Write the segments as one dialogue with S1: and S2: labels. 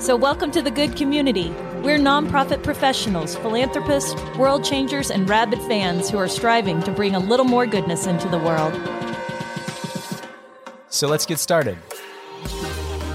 S1: So, welcome to the good community. We're nonprofit professionals, philanthropists, world changers, and rabid fans who are striving to bring a little more goodness into the world.
S2: So let's get started.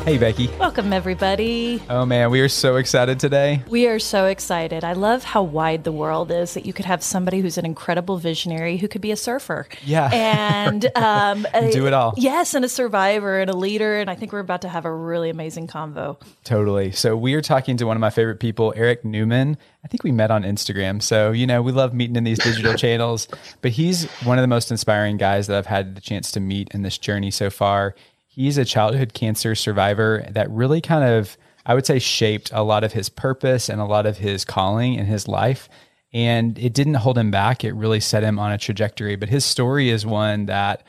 S2: Hey, Becky.
S1: Welcome, everybody.
S2: Oh man, we are so excited today.
S1: We are so excited. I love how wide the world is that you could have somebody who's an incredible visionary who could be a surfer.
S2: Yeah.
S1: And um,
S2: Do it all.
S1: Yes, and a survivor and a leader. And I think we're about to have a really amazing convo.
S2: Totally. So we are talking to one of my favorite people, Eric Newman. I think we met on Instagram. So, you know, we love meeting in these digital channels, but he's one of the most inspiring guys that I've had the chance to meet in this journey so far. He's a childhood cancer survivor that really kind of, I would say, shaped a lot of his purpose and a lot of his calling in his life. And it didn't hold him back. It really set him on a trajectory. But his story is one that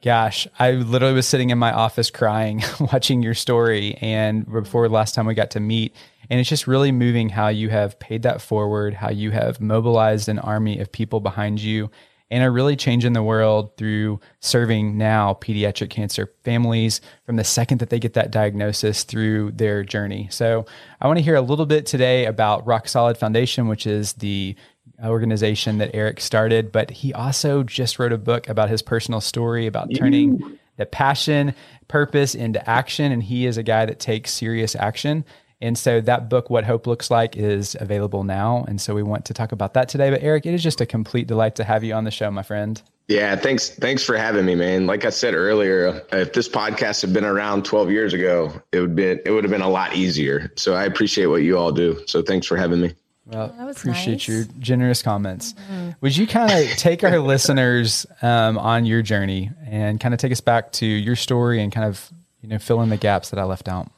S2: Gosh, I literally was sitting in my office crying watching your story and before last time we got to meet. And it's just really moving how you have paid that forward, how you have mobilized an army of people behind you and are really changing the world through serving now pediatric cancer families from the second that they get that diagnosis through their journey. So I want to hear a little bit today about Rock Solid Foundation, which is the organization that Eric started, but he also just wrote a book about his personal story about turning the passion, purpose into action. And he is a guy that takes serious action. And so that book, What Hope Looks Like, is available now. And so we want to talk about that today. But Eric, it is just a complete delight to have you on the show, my friend.
S3: Yeah, thanks. Thanks for having me, man. Like I said earlier, if this podcast had been around 12 years ago, it would be it would have been a lot easier. So I appreciate what you all do. So thanks for having me.
S2: Well,
S1: that was
S2: appreciate
S1: nice.
S2: your generous comments. Would you kind of take our listeners um, on your journey and kind of take us back to your story and kind of you know fill in the gaps that I left out?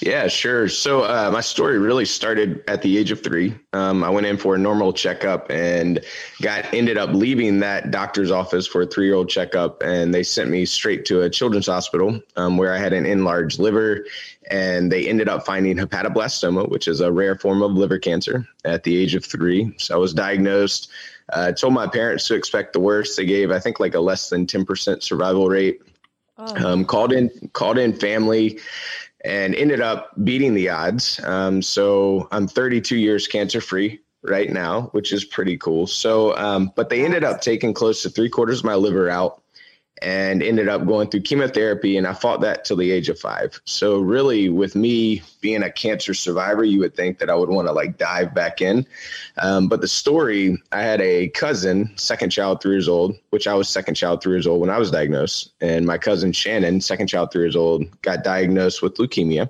S3: Yeah, sure. So uh, my story really started at the age of three. Um, I went in for a normal checkup and got ended up leaving that doctor's office for a three year old checkup, and they sent me straight to a children's hospital um, where I had an enlarged liver, and they ended up finding hepatoblastoma, which is a rare form of liver cancer, at the age of three. So I was diagnosed. Uh, told my parents to expect the worst. They gave, I think, like a less than ten percent survival rate. Um, called in, called in family and ended up beating the odds. Um, so I'm 32 years cancer free right now, which is pretty cool. So, um, but they ended up taking close to three quarters of my liver out and ended up going through chemotherapy. And I fought that till the age of five. So, really, with me being a cancer survivor, you would think that I would want to like dive back in. Um, but the story I had a cousin, second child, three years old, which I was second child, three years old when I was diagnosed. And my cousin Shannon, second child, three years old, got diagnosed with leukemia,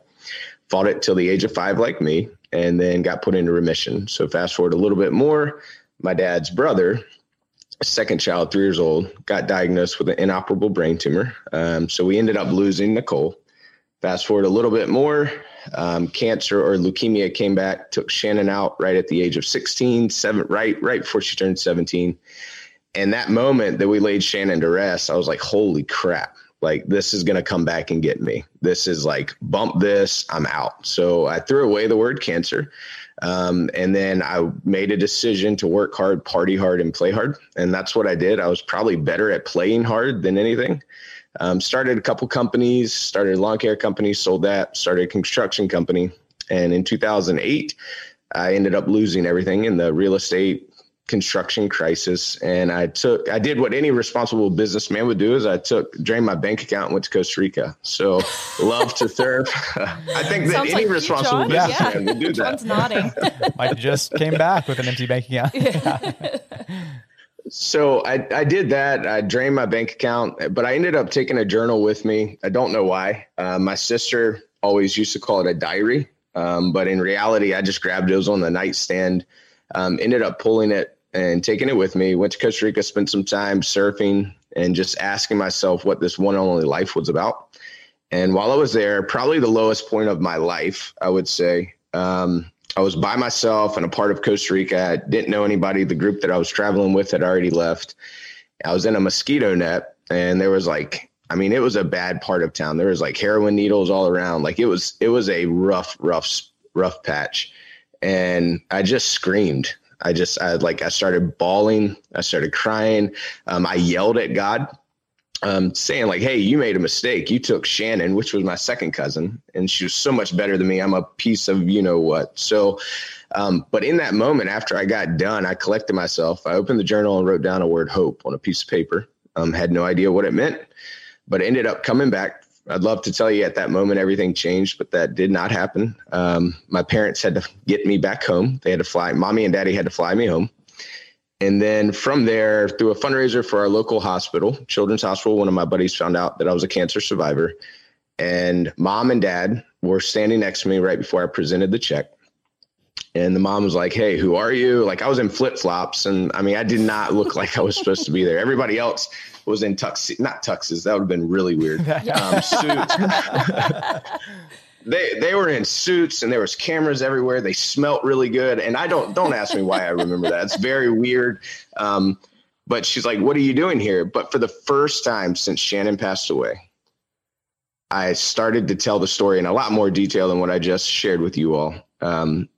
S3: fought it till the age of five, like me, and then got put into remission. So, fast forward a little bit more, my dad's brother, second child, three years old, got diagnosed with an inoperable brain tumor. Um, so, we ended up losing Nicole. Fast forward a little bit more, um, cancer or leukemia came back, took Shannon out right at the age of 16, seven, right, right before she turned 17. And that moment that we laid Shannon to rest, I was like, holy crap. Like this is going to come back and get me. This is like bump this, I'm out. So I threw away the word cancer. Um, and then I made a decision to work hard, party hard, and play hard. And that's what I did. I was probably better at playing hard than anything. Um, started a couple companies, started a lawn care company, sold that, started a construction company. And in 2008, I ended up losing everything in the real estate construction crisis. And I took, I did what any responsible businessman would do is I took, drained my bank account and went to Costa Rica. So love to surf. I think that
S1: Sounds
S3: any
S1: like
S3: responsible
S1: John.
S3: businessman
S1: Yeah.
S3: would do that.
S1: John's nodding.
S2: I just came back with an empty bank account. yeah.
S3: So I, I did that. I drained my bank account, but I ended up taking a journal with me. I don't know why. Uh, my sister always used to call it a diary, um, but in reality, I just grabbed it. It was on the nightstand. Um, ended up pulling it and taking it with me. Went to Costa Rica, spent some time surfing, and just asking myself what this one and only life was about. And while I was there, probably the lowest point of my life, I would say. Um, I was by myself and a part of Costa Rica. I didn't know anybody. The group that I was traveling with had already left. I was in a mosquito net and there was like, I mean, it was a bad part of town. There was like heroin needles all around. Like it was, it was a rough, rough, rough patch. And I just screamed. I just, I like, I started bawling. I started crying. Um, I yelled at God, um, saying like, Hey, you made a mistake. You took Shannon, which was my second cousin, and she was so much better than me. I'm a piece of, you know what? So, um, but in that moment, after I got done, I collected myself. I opened the journal and wrote down a word hope on a piece of paper. Um, had no idea what it meant, but ended up coming back. I'd love to tell you at that moment everything changed, but that did not happen. Um, my parents had to get me back home. They had to fly, mommy and daddy had to fly me home. And then from there, through a fundraiser for our local hospital, Children's Hospital, one of my buddies found out that I was a cancer survivor. And mom and dad were standing next to me right before I presented the check and the mom was like, "Hey, who are you?" Like I was in flip flops, and I mean, I did not look like I was supposed to be there. Everybody else was in tux, not tuxes. That would have been really weird. Um, suits. they they were in suits, and there was cameras everywhere. They smelt really good, and I don't don't ask me why I remember that. It's very weird. Um, but she's like, "What are you doing here?" But for the first time since Shannon passed away, I started to tell the story in a lot more detail than what I just shared with you all. Um,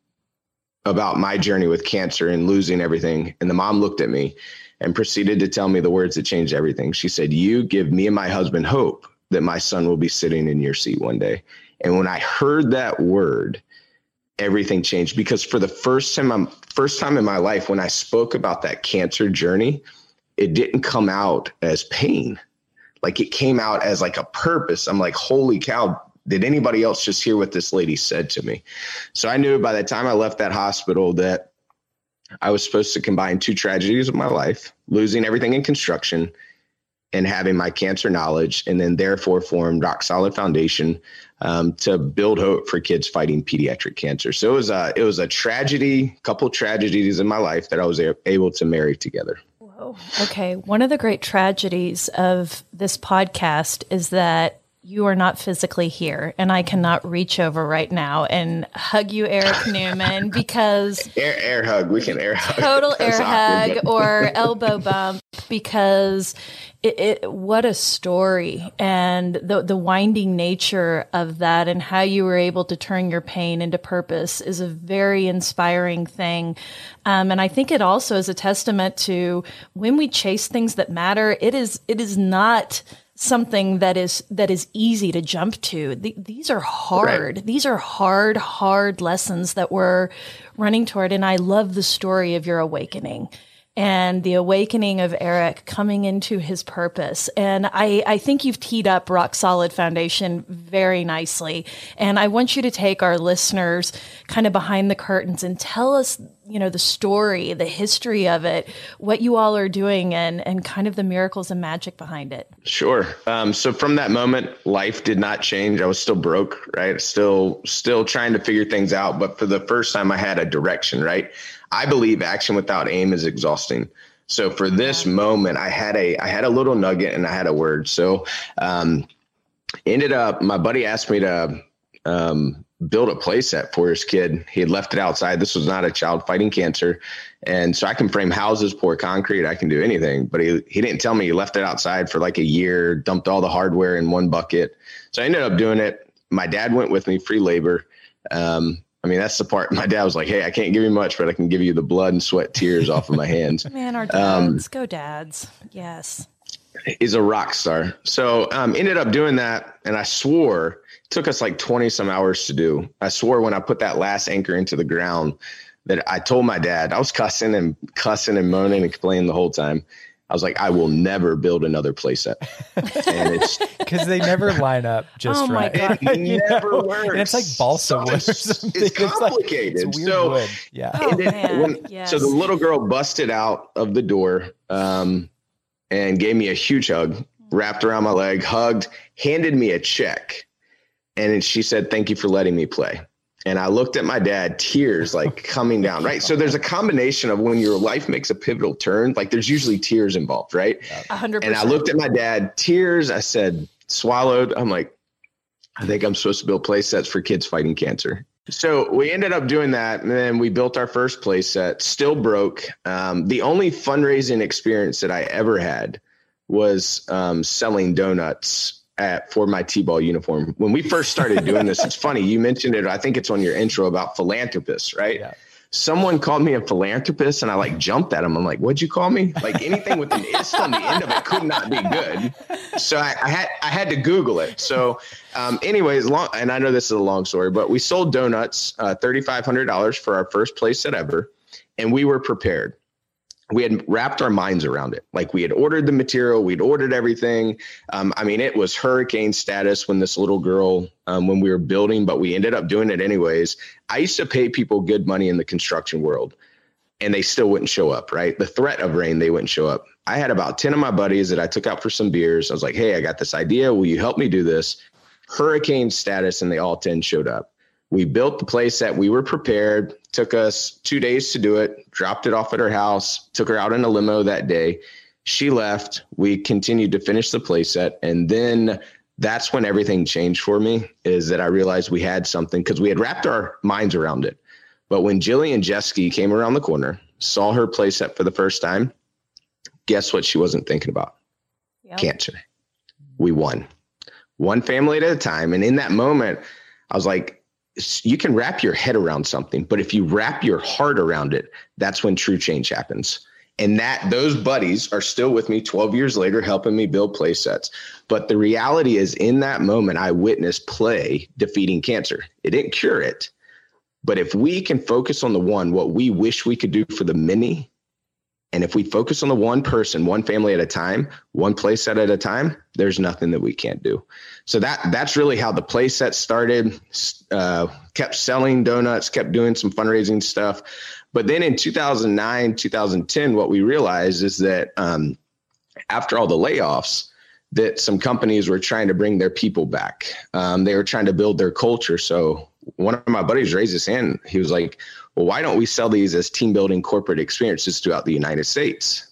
S3: about my journey with cancer and losing everything. And the mom looked at me and proceeded to tell me the words that changed everything. She said, You give me and my husband hope that my son will be sitting in your seat one day. And when I heard that word, everything changed because for the first time I'm first time in my life when I spoke about that cancer journey, it didn't come out as pain. Like it came out as like a purpose. I'm like, holy cow, did anybody else just hear what this lady said to me? So I knew by the time I left that hospital that I was supposed to combine two tragedies of my life losing everything in construction and having my cancer knowledge, and then therefore form Rock Solid Foundation um, to build hope for kids fighting pediatric cancer. So it was a it was a tragedy, couple tragedies in my life that I was able to marry together.
S1: Whoa. Okay. One of the great tragedies of this podcast is that you are not physically here and I cannot reach over right now and hug you, Eric Newman, because
S3: air, air hug, we can air hug.
S1: Total air hug but. or elbow bump because it, it, what a story and the, the winding nature of that and how you were able to turn your pain into purpose is a very inspiring thing. Um, and I think it also is a testament to when we chase things that matter, it is, it is not, something that is that is easy to jump to. these are hard. Right. These are hard, hard lessons that we're running toward. And I love the story of your awakening and the awakening of Eric coming into his purpose. And I, I think you've teed up Rock Solid Foundation very nicely. And I want you to take our listeners kind of behind the curtains and tell us, you know, the story, the history of it, what you all are doing and, and kind of the miracles and magic behind it.
S3: Sure. Um, so from that moment, life did not change. I was still broke, right? Still, still trying to figure things out. But for the first time I had a direction, right? I believe action without aim is exhausting. So for this moment, I had a I had a little nugget and I had a word. So um, ended up my buddy asked me to um, build a playset for his kid. He had left it outside. This was not a child fighting cancer. And so I can frame houses, pour concrete, I can do anything. But he, he didn't tell me he left it outside for like a year, dumped all the hardware in one bucket. So I ended up doing it. My dad went with me, free labor. Um, I mean, that's the part. My dad was like, "Hey, I can't give you much, but I can give you the blood and sweat tears off of my hands."
S1: Man, our um, dads, um, go dads, yes.
S3: He's a rock star. So um, ended up doing that, and I swore it took us like twenty some hours to do. I swore when I put that last anchor into the ground that I told my dad I was cussing and cussing and moaning and complaining the whole time. I was like, I will never build another playset.
S2: And it's because they never line up just oh right.
S3: My God. It never know? works.
S2: And it's like balsa wood or
S3: something. It's complicated. It's, like, it's
S2: so, wood. Yeah.
S1: Oh, man. When, yes.
S3: So the little girl busted out of the door um, and gave me a huge hug, wrapped around my leg, hugged, handed me a check. And she said, Thank you for letting me play and I looked at my dad, tears like coming down, right? So there's a combination of when your life makes a pivotal turn, like there's usually tears involved, right?
S1: 100.
S3: And I looked at my dad, tears, I said, swallowed. I'm like, I think I'm supposed to build play sets for kids fighting cancer. So we ended up doing that, and then we built our first play set. Still broke. Um, the only fundraising experience that I ever had was um, selling donuts at for my t-ball uniform. When we first started doing this, it's funny you mentioned it. I think it's on your intro about philanthropists, right? Yeah someone called me a philanthropist and I like jumped at him. I'm like, what'd you call me? Like anything with an ist on the end of it could not be good. So I, I had I had to Google it. So um, anyways, long and I know this is a long story, but we sold donuts, uh, $3,500 for our first place set ever. And we were prepared we had wrapped our minds around it. Like we had ordered the material, we'd ordered everything. Um, I mean, it was hurricane status when this little girl, um, when we were building, but we ended up doing it anyways. I used to pay people good money in the construction world and they still wouldn't show up, right? The threat of rain, they wouldn't show up. I had about 10 of my buddies that I took out for some beers. I was like, hey, I got this idea. Will you help me do this? Hurricane status, and they all 10 showed up. We built the playset. We were prepared. Took us two days to do it. Dropped it off at her house. Took her out in a limo that day. She left. We continued to finish the playset, and then that's when everything changed for me. Is that I realized we had something because we had wrapped our minds around it. But when Jillian Jeske came around the corner, saw her playset for the first time, guess what she wasn't thinking about? Yep. Cancer. We won. One family at a time. And in that moment, I was like, you can wrap your head around something, but if you wrap your heart around it, that's when true change happens. And that those buddies are still with me 12 years later, helping me build play sets. But the reality is, in that moment, I witnessed play defeating cancer. It didn't cure it. But if we can focus on the one, what we wish we could do for the many, and if we focus on the one person, one family at a time, one play set at a time, there's nothing that we can't do. So that that's really how the play set started. Uh, kept selling donuts, kept doing some fundraising stuff. But then in 2009, 2010, what we realized is that um, after all the layoffs, that some companies were trying to bring their people back. Um, they were trying to build their culture. So one of my buddies raised his hand. He was like, well, why don't we sell these as team building corporate experiences throughout the United States?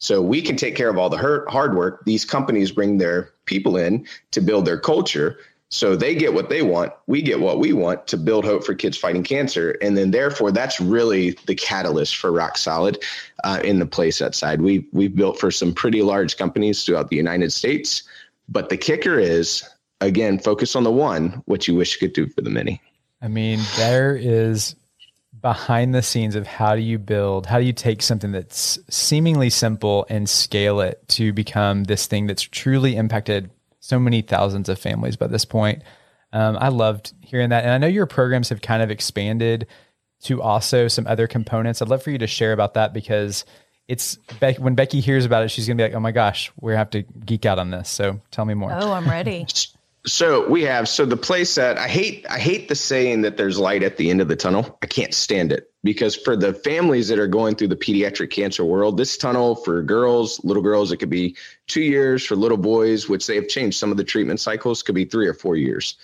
S3: So we can take care of all the hard work. These companies bring their people in to build their culture. So they get what they want. We get what we want to build hope for kids fighting cancer. And then therefore, that's really the catalyst for Rock Solid uh, in the playset side. We, we've built for some pretty large companies throughout the United States. But the kicker is, again, focus on the one, what you wish you could do for the many.
S2: I mean, there is behind the scenes of how do you build, how do you take something that's seemingly simple and scale it to become this thing that's truly impacted so many thousands of families by this point. Um, I loved hearing that. And I know your programs have kind of expanded to also some other components. I'd love for you to share about that because it's when Becky hears about it, she's going to be like, oh my gosh, we have to geek out on this. So tell me more.
S1: Oh, I'm ready.
S3: So we have so the playset. I hate I hate the saying that there's light at the end of the tunnel. I can't stand it because for the families that are going through the pediatric cancer world, this tunnel for girls, little girls, it could be two years. For little boys, which they have changed some of the treatment cycles, could be three or four years.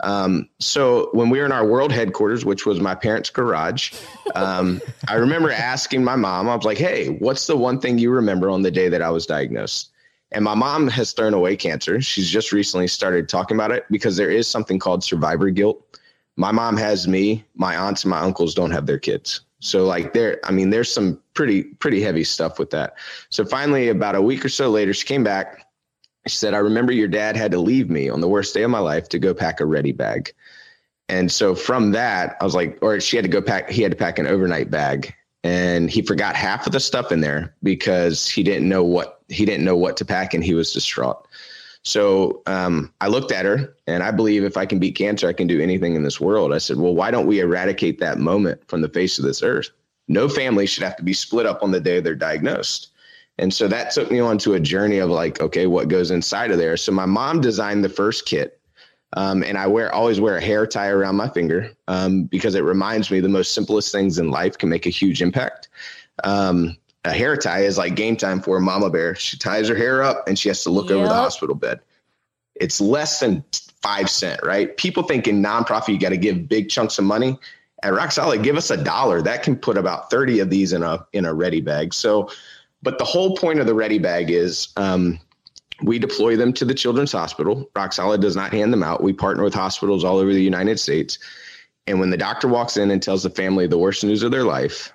S3: Um, so when we were in our world headquarters, which was my parents' garage, um, I remember asking my mom. I was like, "Hey, what's the one thing you remember on the day that I was diagnosed?" And my mom has thrown away cancer. She's just recently started talking about it because there is something called survivor guilt. My mom has me, my aunts and my uncles don't have their kids. So like there, I mean, there's some pretty, pretty heavy stuff with that. So finally, about a week or so later, she came back. She said, I remember your dad had to leave me on the worst day of my life to go pack a ready bag. And so from that, I was like, or she had to go pack, he had to pack an overnight bag and he forgot half of the stuff in there because he didn't know what he didn't know what to pack and he was distraught. So um, I looked at her and I believe if I can beat cancer, I can do anything in this world. I said, well, why don't we eradicate that moment from the face of this earth? No family should have to be split up on the day they're diagnosed. And so that took me on to a journey of like, okay, what goes inside of there? So my mom designed the first kit um, and I wear always wear a hair tie around my finger um, because it reminds me the most simplest things in life can make a huge impact. Um, a hair tie is like game time for a mama bear. She ties her hair up and she has to look yep. over the hospital bed. It's less than five cent, right? People think in nonprofit you got to give big chunks of money. At Rock Solid, give us a dollar. That can put about thirty of these in a in a ready bag. So, but the whole point of the ready bag is um, we deploy them to the children's hospital. Rock Solid does not hand them out. We partner with hospitals all over the United States. And when the doctor walks in and tells the family the worst news of their life,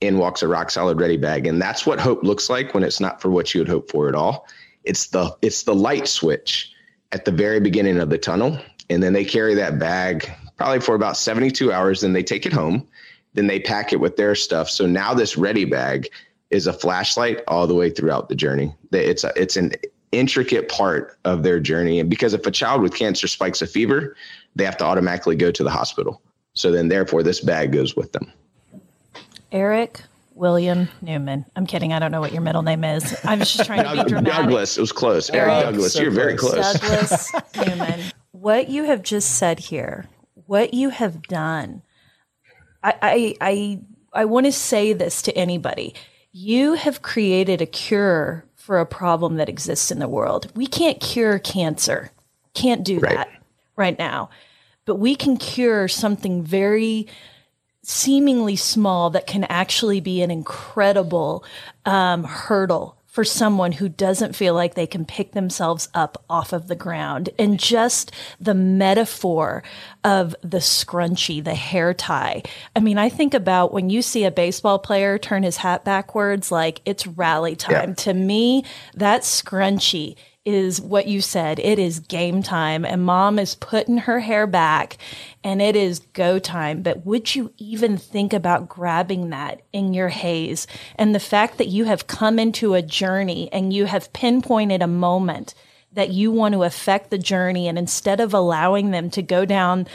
S3: in walks a rock solid ready bag. And that's what hope looks like when it's not for what you would hope for at all. It's the it's the light switch at the very beginning of the tunnel. And then they carry that bag probably for about 72 hours. Then they take it home. Then they pack it with their stuff. So now this ready bag is a flashlight all the way throughout the journey. It's a, it's an intricate part of their journey. And because if a child with cancer spikes a fever, they have to automatically go to the hospital. So then, therefore, this bag goes with them.
S1: Eric William Newman. I'm kidding. I don't know what your middle name is. I was just trying to be dramatic.
S3: Douglas. It was close. Eric, Eric Douglas. So You're very close.
S1: Douglas Newman. What you have just said here, what you have done, I, I, I, I want to say this to anybody. You have created a cure for a problem that exists in the world. We can't cure cancer. Can't do right. that right now. But we can cure something very seemingly small that can actually be an incredible um, hurdle for someone who doesn't feel like they can pick themselves up off of the ground. And just the metaphor of the scrunchie, the hair tie. I mean, I think about when you see a baseball player turn his hat backwards, like it's rally time. Yeah. To me, that scrunchie is what you said. It is game time and mom is putting her hair back and it is go time. But would you even think about grabbing that in your haze? And the fact that you have come into a journey and you have pinpointed a moment that you want to affect the journey. And instead of allowing them to go down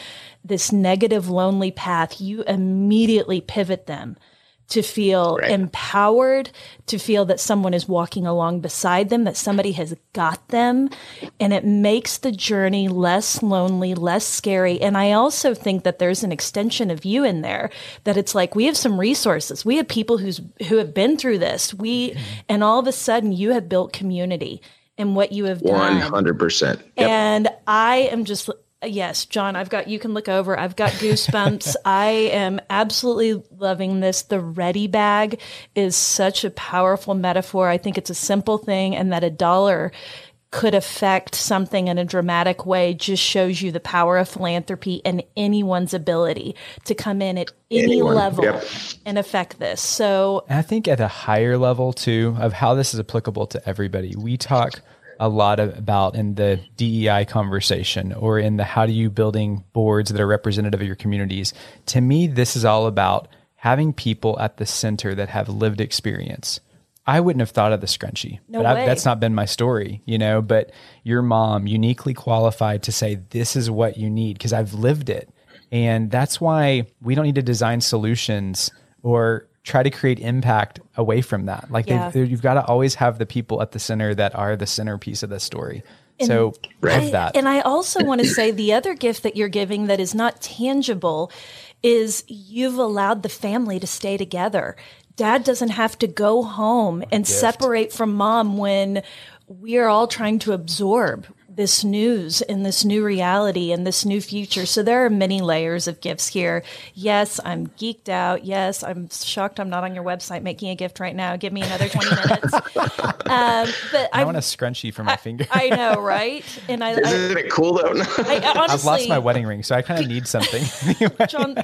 S1: this negative, lonely path, you immediately pivot them to feel right. empowered, to feel that someone is walking along beside them, that somebody has got them. And it makes the journey less lonely, less scary. And I also think that there's an extension of you in there that it's like we have some resources. We have people who's who have been through this. We mm-hmm. and all of a sudden you have built community in what you have done.
S3: 100%. Yep.
S1: And I am just Yes, John, I've got, you can look over. I've got goosebumps. I am absolutely loving this. The ready bag is such a powerful metaphor. I think it's a simple thing and that a dollar could affect something in a dramatic way just shows you the power of philanthropy and anyone's ability to come in at any Anyone. level yep. and affect this. So
S2: and I think at a higher level too of how this is applicable to everybody. We talk a lot of, about in the DEI conversation or in the how do you building boards that are representative of your communities. To me, this is all about having people at the center that have lived experience. I wouldn't have thought of the scrunchie,
S1: no
S2: but that's not been my story, you know. But your mom uniquely qualified to say this is what you need because I've lived it, and that's why we don't need to design solutions or try to create impact away from that. Like yeah. you've got to always have the people at the center that are the centerpiece of the story. And so
S1: I,
S2: that.
S1: And I also want to say the other gift that you're giving that is not tangible is you've allowed the family to stay together. Dad doesn't have to go home and gift. separate from mom when we are all trying to absorb this news and this new reality and this new future. So there are many layers of gifts here. Yes, I'm geeked out. Yes, I'm shocked I'm not on your website making a gift right now. Give me another 20 minutes.
S2: Um, but I want a scrunchie for my
S1: I,
S2: finger.
S1: I know, right?
S3: And I isn't I, it cool though?
S2: I, honestly, I've lost my wedding ring, so I kind of need something.
S1: John,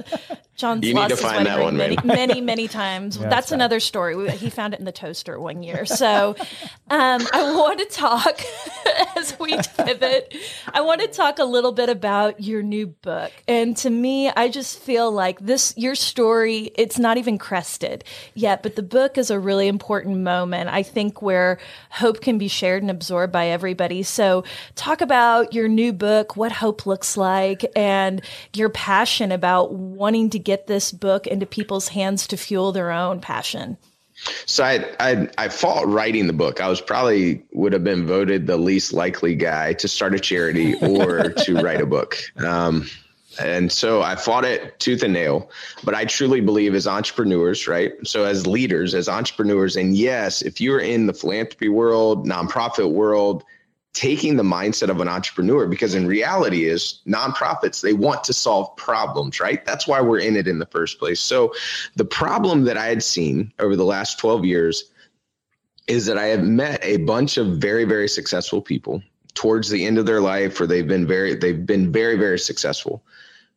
S1: John's you lost his wedding ring one, many, many, many times. Yeah, that's another story. He found it in the toaster one year. So um, I want to talk as we pivot. I want to talk a little bit about your new book. And to me, I just feel like this, your story, it's not even crested yet, but the book is a really important moment, I think, where hope can be shared and absorbed by everybody. So talk about your new book, what hope looks like, and your passion about wanting to get this book into people's hands to fuel their own passion.
S3: So I, I I fought writing the book. I was probably would have been voted the least likely guy to start a charity or to write a book. Um, and so I fought it tooth and nail. But I truly believe as entrepreneurs, right? So as leaders, as entrepreneurs, and yes, if you're in the philanthropy world, nonprofit world, taking the mindset of an entrepreneur because in reality is nonprofits they want to solve problems right that's why we're in it in the first place so the problem that i had seen over the last 12 years is that i have met a bunch of very very successful people towards the end of their life or they've been very they've been very very successful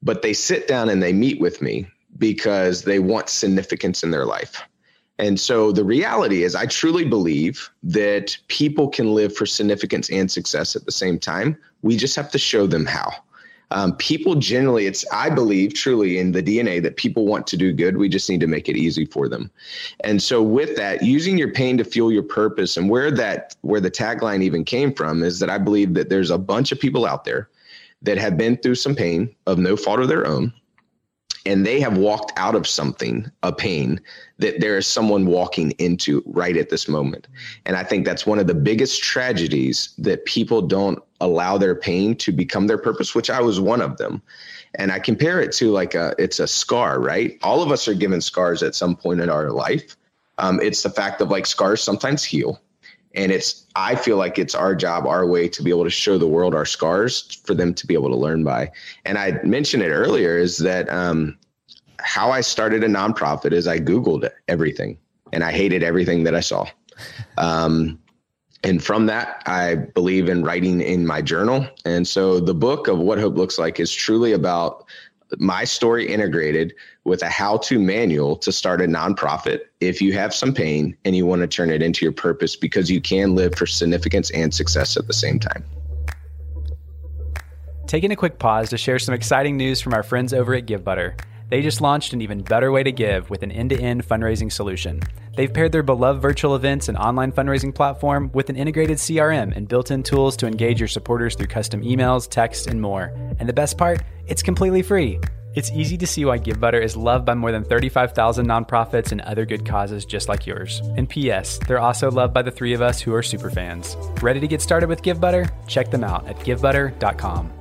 S3: but they sit down and they meet with me because they want significance in their life. And so the reality is, I truly believe that people can live for significance and success at the same time. We just have to show them how. Um, people generally, it's, I believe truly in the DNA that people want to do good. We just need to make it easy for them. And so, with that, using your pain to fuel your purpose, and where that, where the tagline even came from is that I believe that there's a bunch of people out there that have been through some pain of no fault of their own and they have walked out of something, a pain that there is someone walking into right at this moment. And I think that's one of the biggest tragedies that people don't allow their pain to become their purpose, which I was one of them. And I compare it to like a, it's a scar, right? All of us are given scars at some point in our life. Um, it's the fact of like scars sometimes heal. And it's, I feel like it's our job, our way to be able to show the world our scars for them to be able to learn by. And I mentioned it earlier is that um, how I started a nonprofit is I Googled everything and I hated everything that I saw. Um, and from that, I believe in writing in my journal. And so the book of What Hope Looks Like is truly about my story integrated with a how to manual to start a nonprofit if you have some pain and you want to turn it into your purpose because you can live for significance and success at the same time.
S2: Taking a quick pause to share some exciting news from our friends over at GiveButter. They just launched an even better way to give with an end to end fundraising solution. They've paired their beloved virtual events and online fundraising platform with an integrated CRM and built in tools to engage your supporters through custom emails, text, and more. And the best part, it's completely free. It's easy to see why GiveButter is loved by more than 35,000 nonprofits and other good causes just like yours. And P.S., they're also loved by the three of us who are super fans. Ready to get started with GiveButter? Check them out at givebutter.com.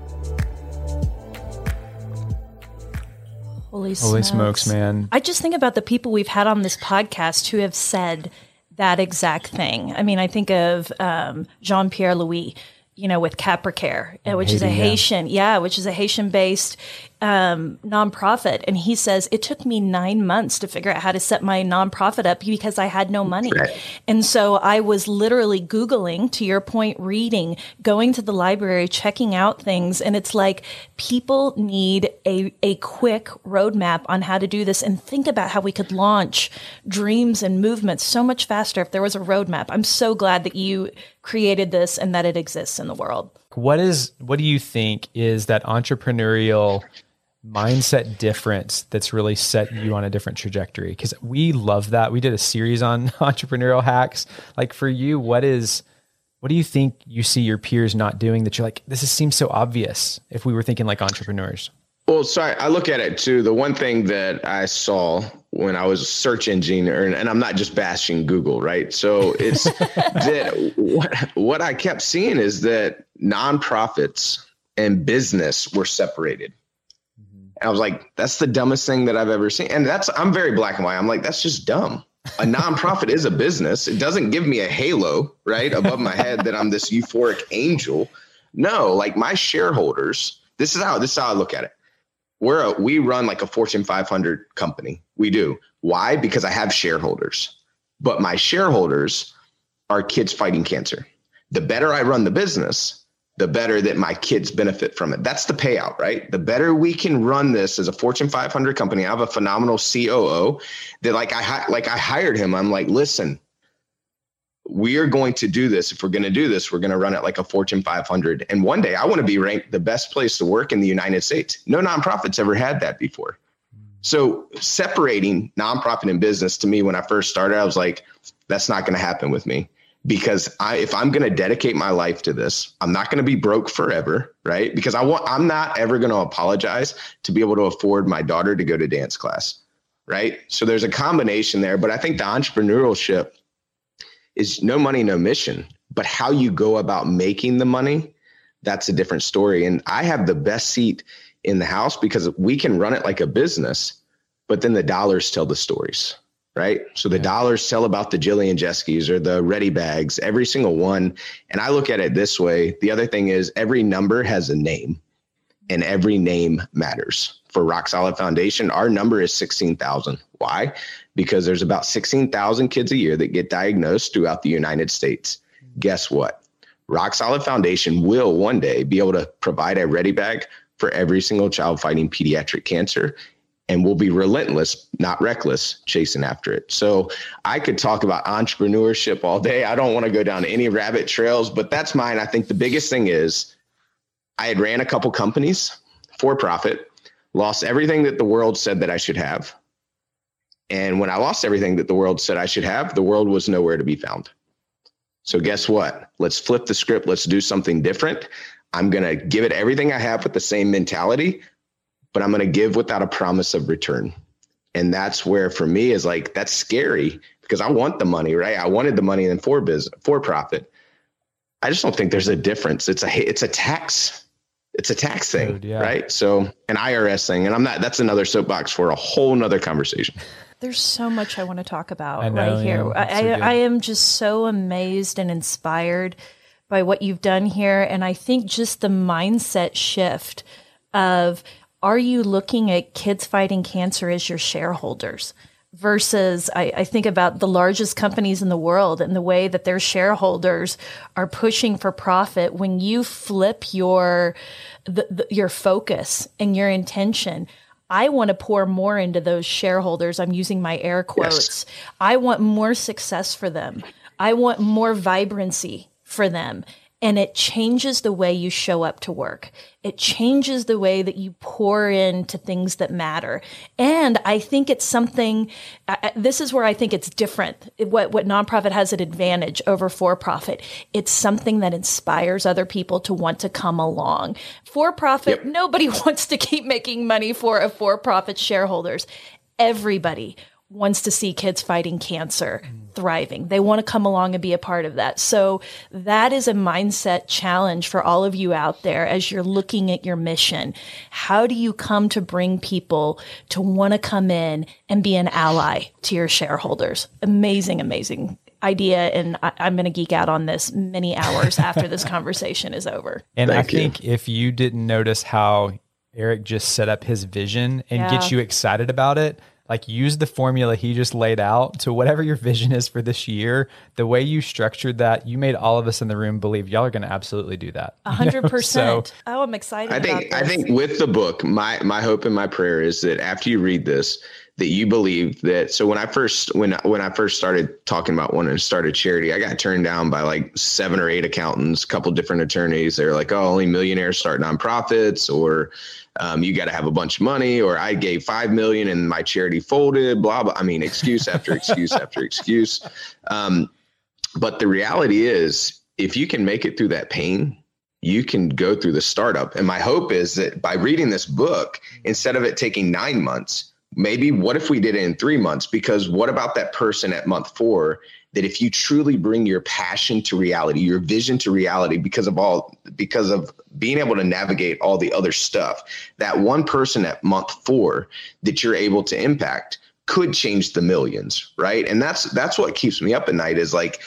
S1: Holy,
S2: Holy
S1: smokes.
S2: smokes, man.
S1: I just think about the people we've had on this podcast who have said that exact thing. I mean, I think of um, Jean Pierre Louis, you know, with CapraCare, which is a
S2: Haiti, yeah.
S1: Haitian, yeah, which is a Haitian based um, nonprofit. And he says, It took me nine months to figure out how to set my nonprofit up because I had no money.
S3: Right.
S1: And so I was literally Googling, to your point, reading, going to the library, checking out things. And it's like people need a, a quick roadmap on how to do this and think about how we could launch dreams and movements so much faster if there was a roadmap. I'm so glad that you created this and that it exists in the world.
S2: What is what do you think is that entrepreneurial mindset difference that's really set you on a different trajectory? Because we love that. We did a series on entrepreneurial hacks. Like for you, what is what do you think you see your peers not doing that you're like, this is, seems so obvious if we were thinking like entrepreneurs?
S3: Well, sorry, I look at it too. The one thing that I saw when I was a search engine, or, and I'm not just bashing Google, right? So it's that what, what I kept seeing is that nonprofits and business were separated. And I was like, that's the dumbest thing that I've ever seen. And that's, I'm very black and white. I'm like, that's just dumb. A nonprofit is a business. It doesn't give me a halo, right, above my head that I'm this euphoric angel. No, like my shareholders, this is how this is how I look at it. We're a, we run like a Fortune 500 company. We do. Why? Because I have shareholders. But my shareholders are kids fighting cancer. The better I run the business, the better that my kids benefit from it. That's the payout, right? The better we can run this as a Fortune 500 company. I have a phenomenal COO that like I like I hired him. I'm like, "Listen, we are going to do this. If we're going to do this, we're going to run it like a Fortune 500. And one day I want to be ranked the best place to work in the United States. No nonprofits ever had that before. So separating nonprofit and business to me, when I first started, I was like, that's not going to happen with me because I, if I'm going to dedicate my life to this, I'm not going to be broke forever, right? Because I want, I'm not ever going to apologize to be able to afford my daughter to go to dance class, right? So there's a combination there, but I think the entrepreneurship is no money, no mission. But how you go about making the money, that's a different story. And I have the best seat in the house because we can run it like a business, but then the dollars tell the stories, right? So the dollars tell about the Jillian Jeskis or the Ready Bags, every single one. And I look at it this way. The other thing is every number has a name and every name matters. For Rock Solid Foundation, our number is 16,000. Why? Because there's about 16,000 kids a year that get diagnosed throughout the United States. Guess what? Rock Solid Foundation will one day be able to provide a ready bag for every single child fighting pediatric cancer and we'll be relentless, not reckless, chasing after it. So I could talk about entrepreneurship all day. I don't want to go down any rabbit trails, but that's mine. I think the biggest thing is I had ran a couple companies for profit, lost everything that the world said that I should have. And when I lost everything that the world said I should have, the world was nowhere to be found. So guess what? Let's flip the script. Let's do something different. I'm going to give it everything I have with the same mentality, but I'm going to give without a promise of return. And that's where for me is like that's scary because I want the money, right? I wanted the money in for business, for profit. I just don't think there's a difference. It's a it's a tax. It's a tax thing, Dude, yeah. right? So an IRS thing, and I'm not. That's another soapbox for a whole nother conversation.
S1: There's so much I want to talk about know, right here. Yeah, I, so I am just so amazed and inspired by what you've done here. And I think just the mindset shift of are you looking at kids fighting cancer as your shareholders? Versus, I, I, think about the largest companies in the world and the way that their shareholders are pushing for profit. When you flip your the, the, your focus and your intention, I want to pour more into those shareholders. I'm using my air quotes. Yes. I want more success for them. I want more vibrancy for them. And it changes the way you show up to work. It changes the way that you pour into things that matter. And I think it's something, uh, this is where I think it's different. What, what nonprofit has an advantage over for profit. It's something that inspires other people to want to come along. For profit, yep. nobody wants to keep making money for a for profit shareholders. Everybody wants to see kids fighting cancer thriving. They want to come along and be a part of that. So that is a mindset challenge for all of you out there as you're looking at your mission. How do you come to bring people to want to come in and be an ally to your shareholders? Amazing, amazing idea and I, am going to geek out on this many hours after this conversation is over.
S2: And Thank I you. think if you didn't notice how Eric just set up his vision and yeah. get you excited about it, like use the formula he just laid out to whatever your vision is for this year. The way you structured that you made all of us in the room believe y'all are going to absolutely do that.
S1: A hundred percent. Oh i'm excited
S3: i think i think with the book my my hope and my prayer is that after you read this that you believe that so when i first when when i first started talking about wanting to start a charity i got turned down by like seven or eight accountants a couple different attorneys. They're like oh only millionaires start nonprofits or um, you got to have a bunch of money, or I gave five million and my charity folded. Blah blah. I mean, excuse after excuse after excuse. Um, but the reality is, if you can make it through that pain, you can go through the startup. And my hope is that by reading this book, instead of it taking nine months, maybe what if we did it in three months? Because what about that person at month four that if you truly bring your passion to reality, your vision to reality because of all because of being able to navigate all the other stuff, that one person at month 4 that you're able to impact could change the millions, right? And that's that's what keeps me up at night is like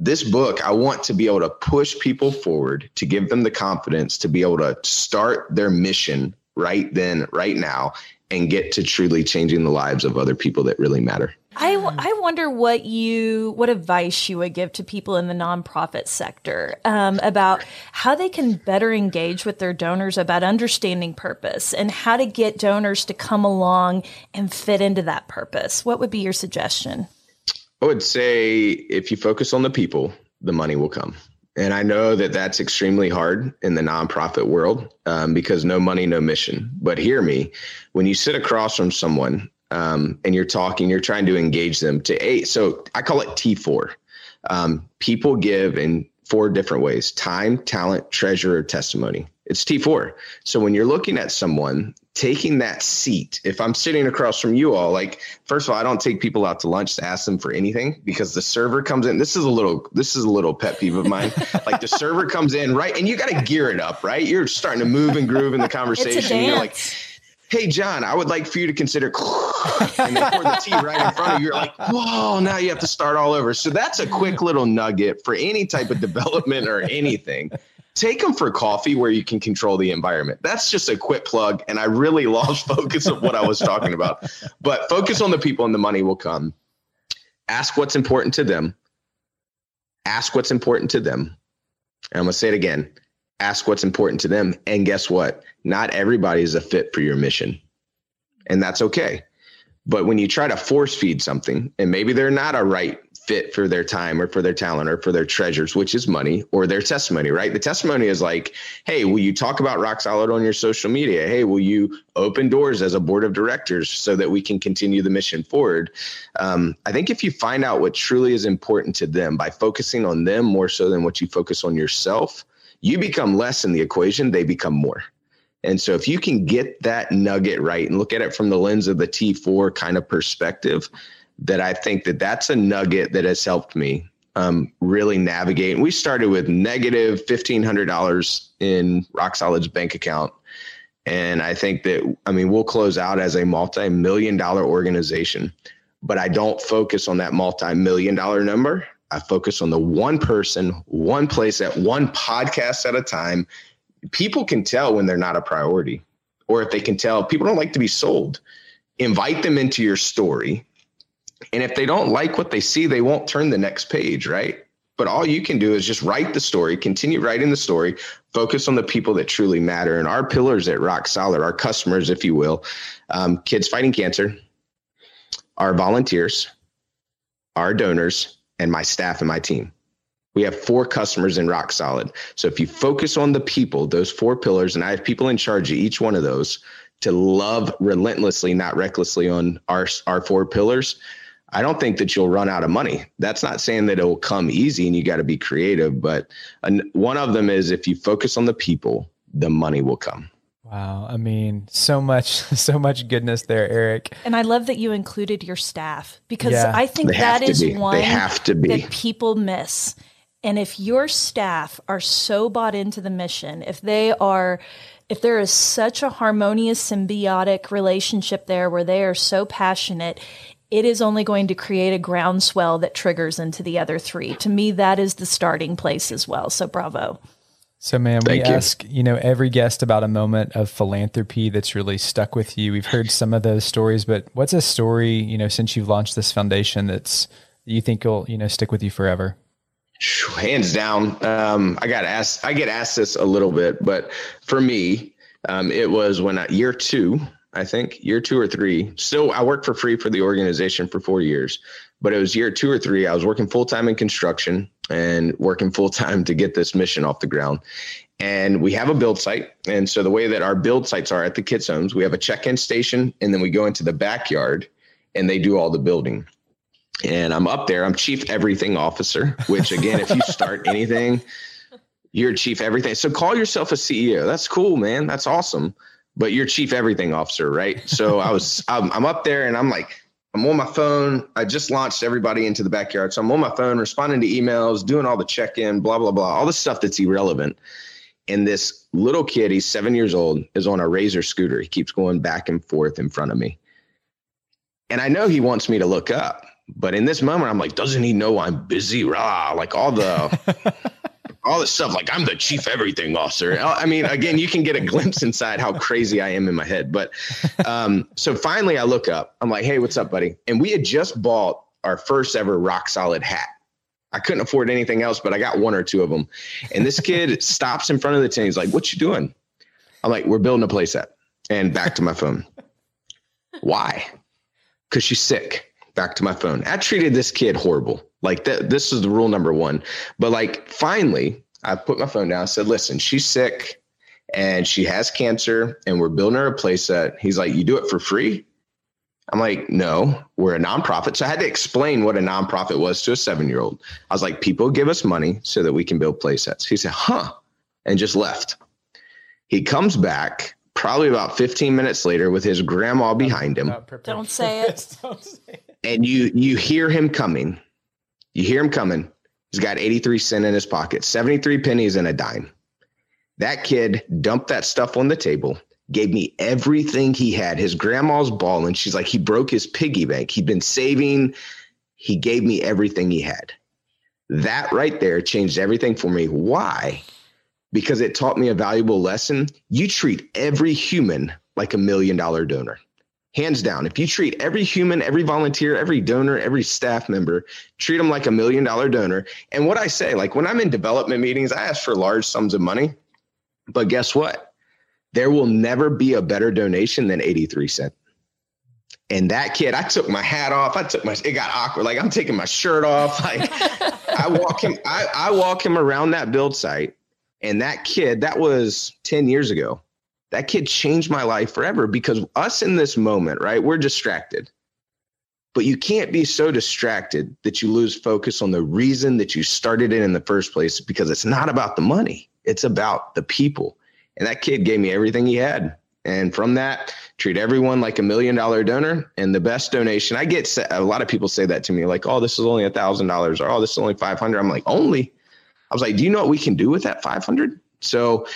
S3: this book, I want to be able to push people forward to give them the confidence to be able to start their mission right then, right now, and get to truly changing the lives of other people that really matter.
S1: I, I wonder what you what advice you would give to people in the nonprofit sector um, about how they can better engage with their donors about understanding purpose and how to get donors to come along and fit into that purpose. What would be your suggestion?
S3: I would say if you focus on the people, the money will come. And I know that that's extremely hard in the nonprofit world um, because no money, no mission. But hear me, when you sit across from someone um, and you're talking, you're trying to engage them to eight. So I call it T4. Um, people give in four different ways time, talent, treasure, or testimony. It's T4. So when you're looking at someone, taking that seat, if I'm sitting across from you all, like, first of all, I don't take people out to lunch to ask them for anything because the server comes in. This is a little, this is a little pet peeve of mine. like the server comes in, right? And you got to gear it up, right? You're starting to move and groove in the conversation. You're like, hey john i would like for you to consider and they pour the tea right in front of you you're like whoa now you have to start all over so that's a quick little nugget for any type of development or anything take them for coffee where you can control the environment that's just a quick plug and i really lost focus of what i was talking about but focus on the people and the money will come ask what's important to them ask what's important to them and i'm going to say it again ask what's important to them. And guess what? Not everybody is a fit for your mission. And that's okay. But when you try to force feed something, and maybe they're not a right fit for their time or for their talent or for their treasures, which is money or their testimony, right? The testimony is like, hey, will you talk about Rock Solid on your social media? Hey, will you open doors as a board of directors so that we can continue the mission forward? Um, I think if you find out what truly is important to them by focusing on them more so than what you focus on yourself, you become less in the equation, they become more. And so if you can get that nugget right and look at it from the lens of the T4 kind of perspective, that I think that that's a nugget that has helped me um, really navigate. And we started with negative fifteen hundred dollars in Rock Solid's bank account, and I think that I mean we'll close out as a multi-million dollar organization. But I don't focus on that multi-million dollar number. I focus on the one person, one place at one podcast at a time. People can tell when they're not a priority, or if they can tell, people don't like to be sold. Invite them into your story and if they don't like what they see, they won't turn the next page, right? But all you can do is just write the story, continue writing the story, focus on the people that truly matter. And our pillars at Rock Solid, our customers, if you will, um, kids fighting cancer, our volunteers, our donors, and my staff and my team. We have four customers in Rock Solid. So if you focus on the people, those four pillars, and I have people in charge of each one of those to love relentlessly, not recklessly on our, our four pillars, I don't think that you'll run out of money. That's not saying that it will come easy and you got to be creative, but one of them is if you focus on the people, the money will come.
S2: Wow. I mean, so much, so much goodness there, Eric.
S1: And I love that you included your staff because yeah. I think they that is be. one that people miss. And if your staff are so bought into the mission, if they are, if there is such a harmonious symbiotic relationship there where they are so passionate, it is only going to create a groundswell that triggers into the other three. To me, that is the starting place as well. So bravo.
S2: So, man, Thank we you. ask you know every guest about a moment of philanthropy that's really stuck with you. We've heard some of those stories, but what's a story you know since you've launched this foundation that's you think will you know stick with you forever?
S3: Hands down, um, I got asked. I get asked this a little bit, but for me, um, it was when I, year two I think year two or three. Still, I worked for free for the organization for four years, but it was year two or three. I was working full time in construction and working full time to get this mission off the ground. And we have a build site. And so the way that our build sites are at the kids' homes, we have a check in station and then we go into the backyard and they do all the building. And I'm up there. I'm chief everything officer, which again, if you start anything, you're chief everything. So call yourself a CEO. That's cool, man. That's awesome but you're chief everything officer, right? So I was, I'm, I'm up there and I'm like, I'm on my phone. I just launched everybody into the backyard. So I'm on my phone, responding to emails, doing all the check in, blah, blah, blah, all the stuff that's irrelevant. And this little kid, he's seven years old, is on a razor scooter. He keeps going back and forth in front of me. And I know he wants me to look up. But in this moment, I'm like, doesn't he know I'm busy? Rah, like all the all this stuff like i'm the chief everything officer. I mean again you can get a glimpse inside how crazy i am in my head but um, so finally i look up i'm like hey what's up buddy? And we had just bought our first ever rock solid hat. I couldn't afford anything else but i got one or two of them and this kid stops in front of the tent. He's like what you doing? I'm like we're building a playset. And back to my phone. Why? Because she's sick. Back to my phone. I treated this kid horrible like that, this is the rule number one. But like finally, I put my phone down. I said, "Listen, she's sick, and she has cancer, and we're building her a playset." He's like, "You do it for free?" I'm like, "No, we're a nonprofit." So I had to explain what a nonprofit was to a seven year old. I was like, "People give us money so that we can build playsets." He said, "Huh," and just left. He comes back probably about 15 minutes later with his grandma behind him.
S1: Don't say it. Don't say
S3: it. And you you hear him coming you hear him coming. He's got 83 cent in his pocket, 73 pennies and a dime. That kid dumped that stuff on the table, gave me everything he had. His grandma's balling. She's like, he broke his piggy bank. He'd been saving. He gave me everything he had. That right there changed everything for me. Why? Because it taught me a valuable lesson. You treat every human like a million dollar donor hands down. If you treat every human, every volunteer, every donor, every staff member, treat them like a million dollar donor. And what I say, like when I'm in development meetings, I ask for large sums of money. But guess what? There will never be a better donation than 83 cent. And that kid, I took my hat off. I took my, it got awkward. Like I'm taking my shirt off. Like I walk him, I, I walk him around that build site. And that kid, that was 10 years ago. That kid changed my life forever because us in this moment, right? We're distracted. But you can't be so distracted that you lose focus on the reason that you started it in the first place because it's not about the money, it's about the people. And that kid gave me everything he had. And from that, treat everyone like a million dollar donor. And the best donation, I get a lot of people say that to me, like, oh, this is only a thousand dollars or oh, this is only 500. I'm like, only. I was like, do you know what we can do with that 500? So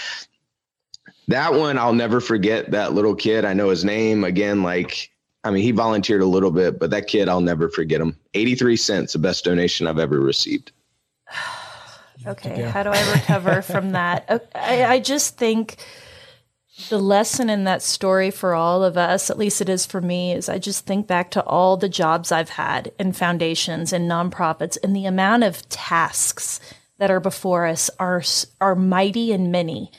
S3: that one, I'll never forget that little kid. I know his name again, like I mean, he volunteered a little bit, but that kid, I'll never forget him. 83 cents, the best donation I've ever received.
S1: okay. How do I recover from that? I, I just think the lesson in that story for all of us, at least it is for me, is I just think back to all the jobs I've had in foundations and nonprofits and the amount of tasks that are before us are, are mighty and many.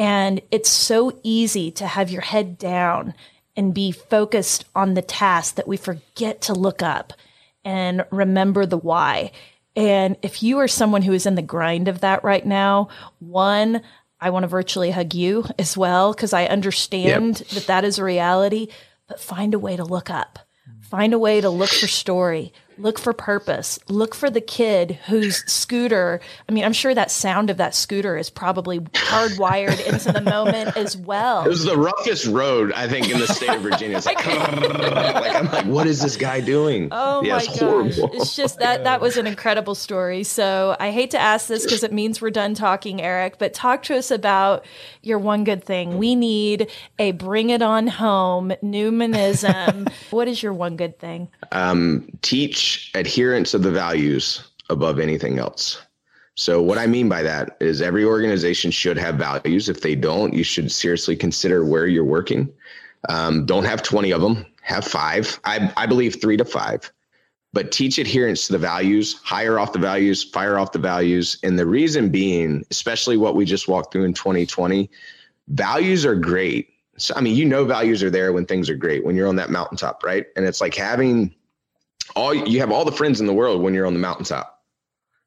S1: And it's so easy to have your head down and be focused on the task that we forget to look up and remember the why. And if you are someone who is in the grind of that right now, one, I want to virtually hug you as well because I understand yep. that that is a reality, but find a way to look up. Find a way to look for story, look for purpose, look for the kid whose scooter. I mean, I'm sure that sound of that scooter is probably hardwired into the moment as well.
S3: It was the roughest road, I think, in the state of Virginia. It's like, like I'm like, what is this guy doing?
S1: Oh yeah, my gosh. Horrible. It's just that that was an incredible story. So I hate to ask this because it means we're done talking, Eric, but talk to us about your one good thing. We need a bring it on home Newmanism. what is your one good thing?
S3: Um, teach adherence of the values above anything else. So, what I mean by that is every organization should have values. If they don't, you should seriously consider where you're working. Um, don't have 20 of them, have five. I, I believe three to five, but teach adherence to the values, hire off the values, fire off the values. And the reason being, especially what we just walked through in 2020, values are great. So, I mean, you know, values are there when things are great, when you're on that mountaintop, right? And it's like having all you have all the friends in the world when you're on the mountaintop.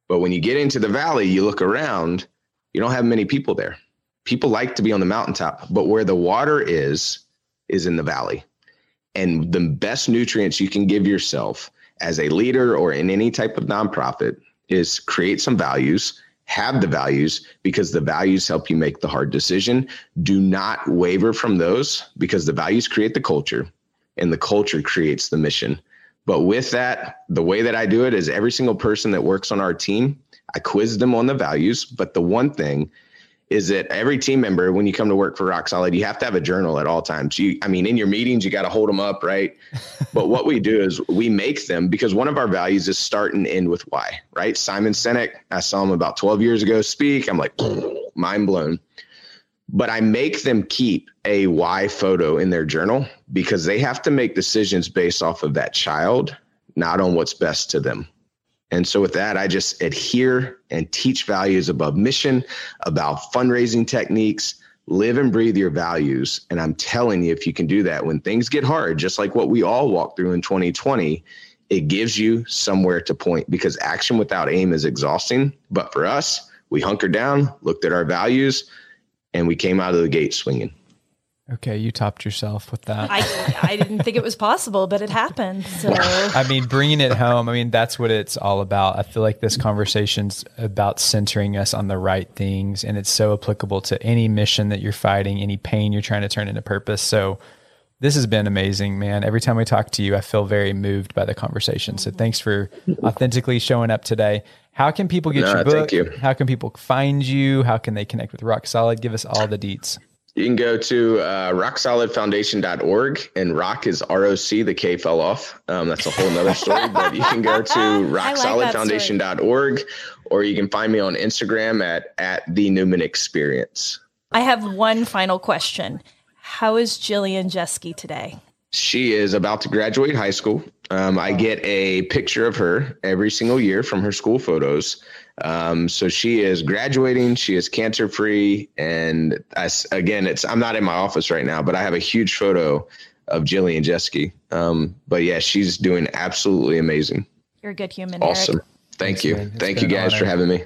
S3: But when you get into the valley, you look around, you don't have many people there. People like to be on the mountaintop, but where the water is, is in the valley. And the best nutrients you can give yourself as a leader or in any type of nonprofit is create some values, have the values because the values help you make the hard decision. Do not waver from those because the values create the culture and the culture creates the mission. But with that, the way that I do it is every single person that works on our team, I quiz them on the values. But the one thing is that every team member, when you come to work for Rock Solid, you have to have a journal at all times. You, I mean, in your meetings, you got to hold them up, right? but what we do is we make them because one of our values is start and end with why, right? Simon Sinek, I saw him about 12 years ago speak. I'm like, mind blown but I make them keep a why photo in their journal because they have to make decisions based off of that child, not on what's best to them. And so, with that, I just adhere and teach values above mission, about fundraising techniques, live and breathe your values. And I'm telling you, if you can do that when things get hard, just like what we all walked through in 2020, it gives you somewhere to point because action without aim is exhausting. But for us, we hunkered down, looked at our values, and we came out of the gate swinging.
S2: Okay, you topped yourself with that.
S1: I, I didn't think it was possible, but it happened. So
S2: I mean, bringing it home. I mean, that's what it's all about. I feel like this conversation's about centering us on the right things, and it's so applicable to any mission that you're fighting, any pain you're trying to turn into purpose. So this has been amazing, man. Every time we talk to you, I feel very moved by the conversation. So thanks for authentically showing up today. How can people get no, your book? You. How can people find you? How can they connect with Rock Solid? Give us all the deets.
S3: You can go to uh, rocksolidfoundation.org and rock is ROC. The K fell off. Um, that's a whole nother story, but you can go to rocksolidfoundation.org or you can find me on Instagram at, at the Newman experience.
S1: I have one final question. How is Jillian Jeske today?
S3: She is about to graduate high school. Um, I get a picture of her every single year from her school photos. Um, so she is graduating. She is cancer free, and I, again, it's I'm not in my office right now, but I have a huge photo of Jillian Jeske. Um, but yeah, she's doing absolutely amazing.
S4: You're a good human.
S3: Awesome.
S4: Eric.
S3: Thank Thanks, you. Thank you guys for having me.